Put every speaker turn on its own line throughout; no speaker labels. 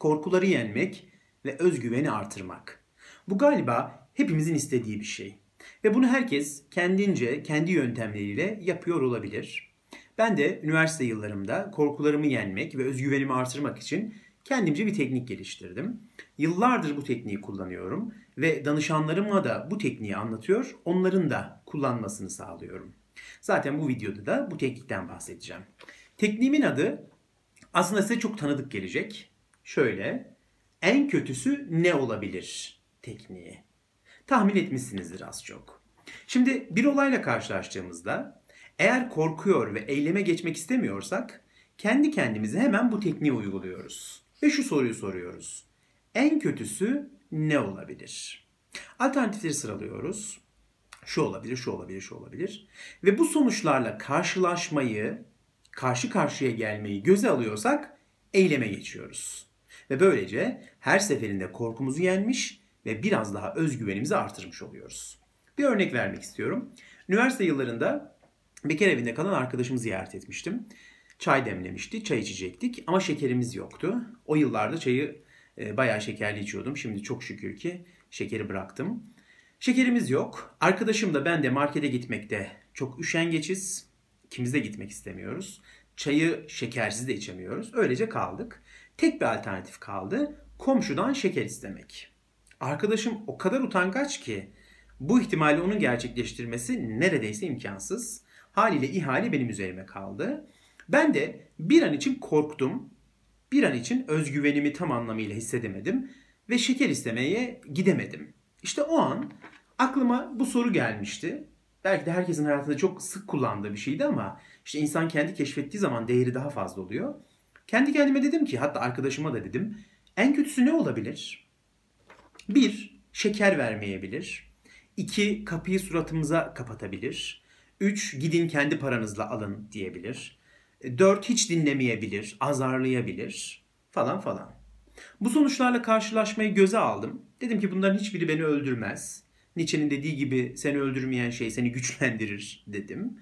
korkuları yenmek ve özgüveni artırmak. Bu galiba hepimizin istediği bir şey. Ve bunu herkes kendince, kendi yöntemleriyle yapıyor olabilir. Ben de üniversite yıllarımda korkularımı yenmek ve özgüvenimi artırmak için kendimce bir teknik geliştirdim. Yıllardır bu tekniği kullanıyorum ve danışanlarıma da bu tekniği anlatıyor, onların da kullanmasını sağlıyorum. Zaten bu videoda da bu teknikten bahsedeceğim. Tekniğimin adı aslında size çok tanıdık gelecek. Şöyle, en kötüsü ne olabilir tekniği. Tahmin etmişsinizdir az çok. Şimdi bir olayla karşılaştığımızda eğer korkuyor ve eyleme geçmek istemiyorsak kendi kendimize hemen bu tekniği uyguluyoruz. Ve şu soruyu soruyoruz. En kötüsü ne olabilir? Alternatifleri sıralıyoruz. Şu olabilir, şu olabilir, şu olabilir. Ve bu sonuçlarla karşılaşmayı, karşı karşıya gelmeyi göze alıyorsak eyleme geçiyoruz. Ve böylece her seferinde korkumuzu yenmiş ve biraz daha özgüvenimizi artırmış oluyoruz. Bir örnek vermek istiyorum. Üniversite yıllarında bekar evinde kalan arkadaşımı ziyaret etmiştim. Çay demlemişti, çay içecektik ama şekerimiz yoktu. O yıllarda çayı e, bayağı şekerli içiyordum. Şimdi çok şükür ki şekeri bıraktım. Şekerimiz yok. Arkadaşım da ben de markete gitmekte çok üşengeçiz. İkimiz de gitmek istemiyoruz. Çayı şekersiz de içemiyoruz. Öylece kaldık. Tek bir alternatif kaldı. Komşudan şeker istemek. Arkadaşım o kadar utangaç ki bu ihtimali onun gerçekleştirmesi neredeyse imkansız. Haliyle ihale benim üzerime kaldı. Ben de bir an için korktum. Bir an için özgüvenimi tam anlamıyla hissedemedim ve şeker istemeye gidemedim. İşte o an aklıma bu soru gelmişti. Belki de herkesin hayatında çok sık kullandığı bir şeydi ama işte insan kendi keşfettiği zaman değeri daha fazla oluyor. Kendi kendime dedim ki hatta arkadaşıma da dedim. En kötüsü ne olabilir? Bir, şeker vermeyebilir. İki, kapıyı suratımıza kapatabilir. Üç, gidin kendi paranızla alın diyebilir. Dört, hiç dinlemeyebilir, azarlayabilir falan falan. Bu sonuçlarla karşılaşmayı göze aldım. Dedim ki bunların hiçbiri beni öldürmez. Nietzsche'nin dediği gibi seni öldürmeyen şey seni güçlendirir dedim.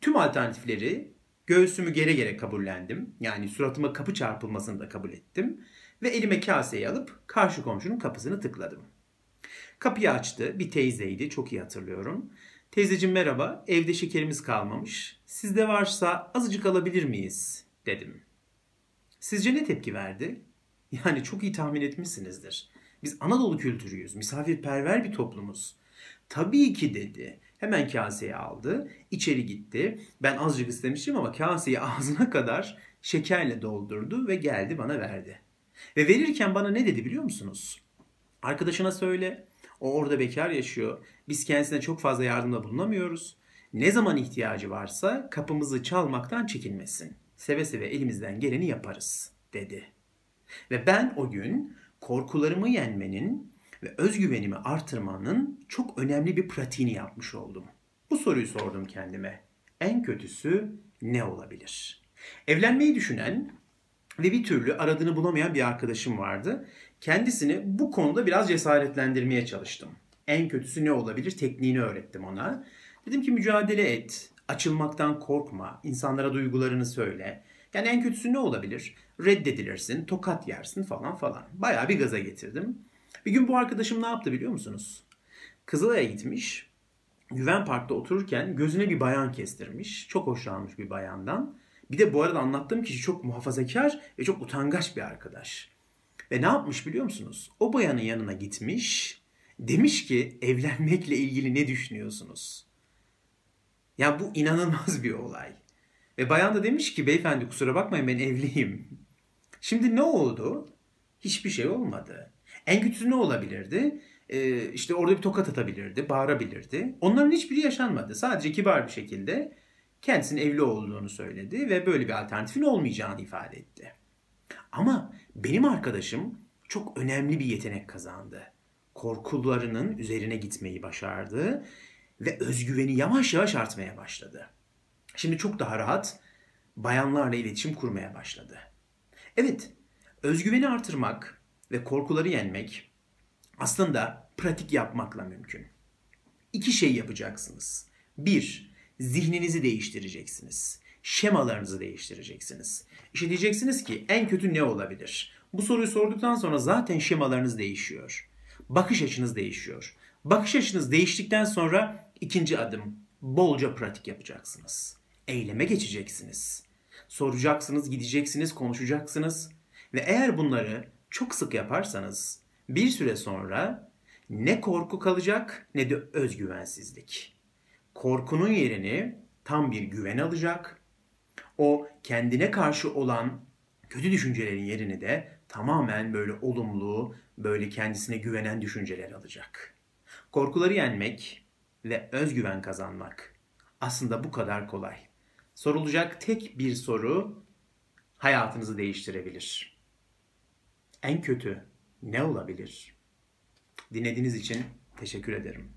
Tüm alternatifleri göğsümü gere gere kabullendim. Yani suratıma kapı çarpılmasını da kabul ettim. Ve elime kaseyi alıp karşı komşunun kapısını tıkladım. Kapıyı açtı. Bir teyzeydi. Çok iyi hatırlıyorum. Teyzeciğim merhaba. Evde şekerimiz kalmamış. Sizde varsa azıcık alabilir miyiz? Dedim. Sizce ne tepki verdi? Yani çok iyi tahmin etmişsinizdir. Biz Anadolu kültürüyüz. Misafirperver bir toplumuz. Tabii ki dedi. Hemen kaseyi aldı. içeri gitti. Ben azıcık istemiştim ama kaseyi ağzına kadar şekerle doldurdu ve geldi bana verdi. Ve verirken bana ne dedi biliyor musunuz? Arkadaşına söyle. O orada bekar yaşıyor. Biz kendisine çok fazla yardımda bulunamıyoruz. Ne zaman ihtiyacı varsa kapımızı çalmaktan çekinmesin. Seve seve elimizden geleni yaparız dedi. Ve ben o gün korkularımı yenmenin ve özgüvenimi artırmanın çok önemli bir pratiğini yapmış oldum. Bu soruyu sordum kendime. En kötüsü ne olabilir? Evlenmeyi düşünen ve bir türlü aradığını bulamayan bir arkadaşım vardı. Kendisini bu konuda biraz cesaretlendirmeye çalıştım. En kötüsü ne olabilir tekniğini öğrettim ona. Dedim ki mücadele et, açılmaktan korkma, insanlara duygularını söyle. Yani en kötüsü ne olabilir? Reddedilirsin, tokat yersin falan falan. Bayağı bir gaza getirdim. Bir gün bu arkadaşım ne yaptı biliyor musunuz? Kızılay'a gitmiş. Güven Park'ta otururken gözüne bir bayan kestirmiş. Çok hoşlanmış bir bayandan. Bir de bu arada anlattığım kişi çok muhafazakar ve çok utangaç bir arkadaş. Ve ne yapmış biliyor musunuz? O bayanın yanına gitmiş. Demiş ki evlenmekle ilgili ne düşünüyorsunuz? Ya bu inanılmaz bir olay. Ve bayan da demiş ki beyefendi kusura bakmayın ben evliyim. Şimdi ne oldu? Hiçbir şey olmadı. En kötüsü ne olabilirdi? Ee, işte orada bir tokat atabilirdi, bağırabilirdi. Onların hiçbiri yaşanmadı. Sadece kibar bir şekilde kendisinin evli olduğunu söyledi ve böyle bir alternatifin olmayacağını ifade etti. Ama benim arkadaşım çok önemli bir yetenek kazandı. Korkularının üzerine gitmeyi başardı ve özgüveni yavaş yavaş artmaya başladı. Şimdi çok daha rahat bayanlarla iletişim kurmaya başladı. Evet, özgüveni artırmak ve korkuları yenmek aslında pratik yapmakla mümkün. İki şey yapacaksınız. Bir, zihninizi değiştireceksiniz. Şemalarınızı değiştireceksiniz. İşte diyeceksiniz ki en kötü ne olabilir? Bu soruyu sorduktan sonra zaten şemalarınız değişiyor. Bakış açınız değişiyor. Bakış açınız değiştikten sonra ikinci adım bolca pratik yapacaksınız. Eyleme geçeceksiniz. Soracaksınız, gideceksiniz, konuşacaksınız ve eğer bunları çok sık yaparsanız bir süre sonra ne korku kalacak ne de özgüvensizlik. Korkunun yerini tam bir güven alacak. O kendine karşı olan kötü düşüncelerin yerini de tamamen böyle olumlu, böyle kendisine güvenen düşünceler alacak. Korkuları yenmek ve özgüven kazanmak aslında bu kadar kolay. Sorulacak tek bir soru hayatınızı değiştirebilir. En kötü ne olabilir? Dinlediğiniz için teşekkür ederim.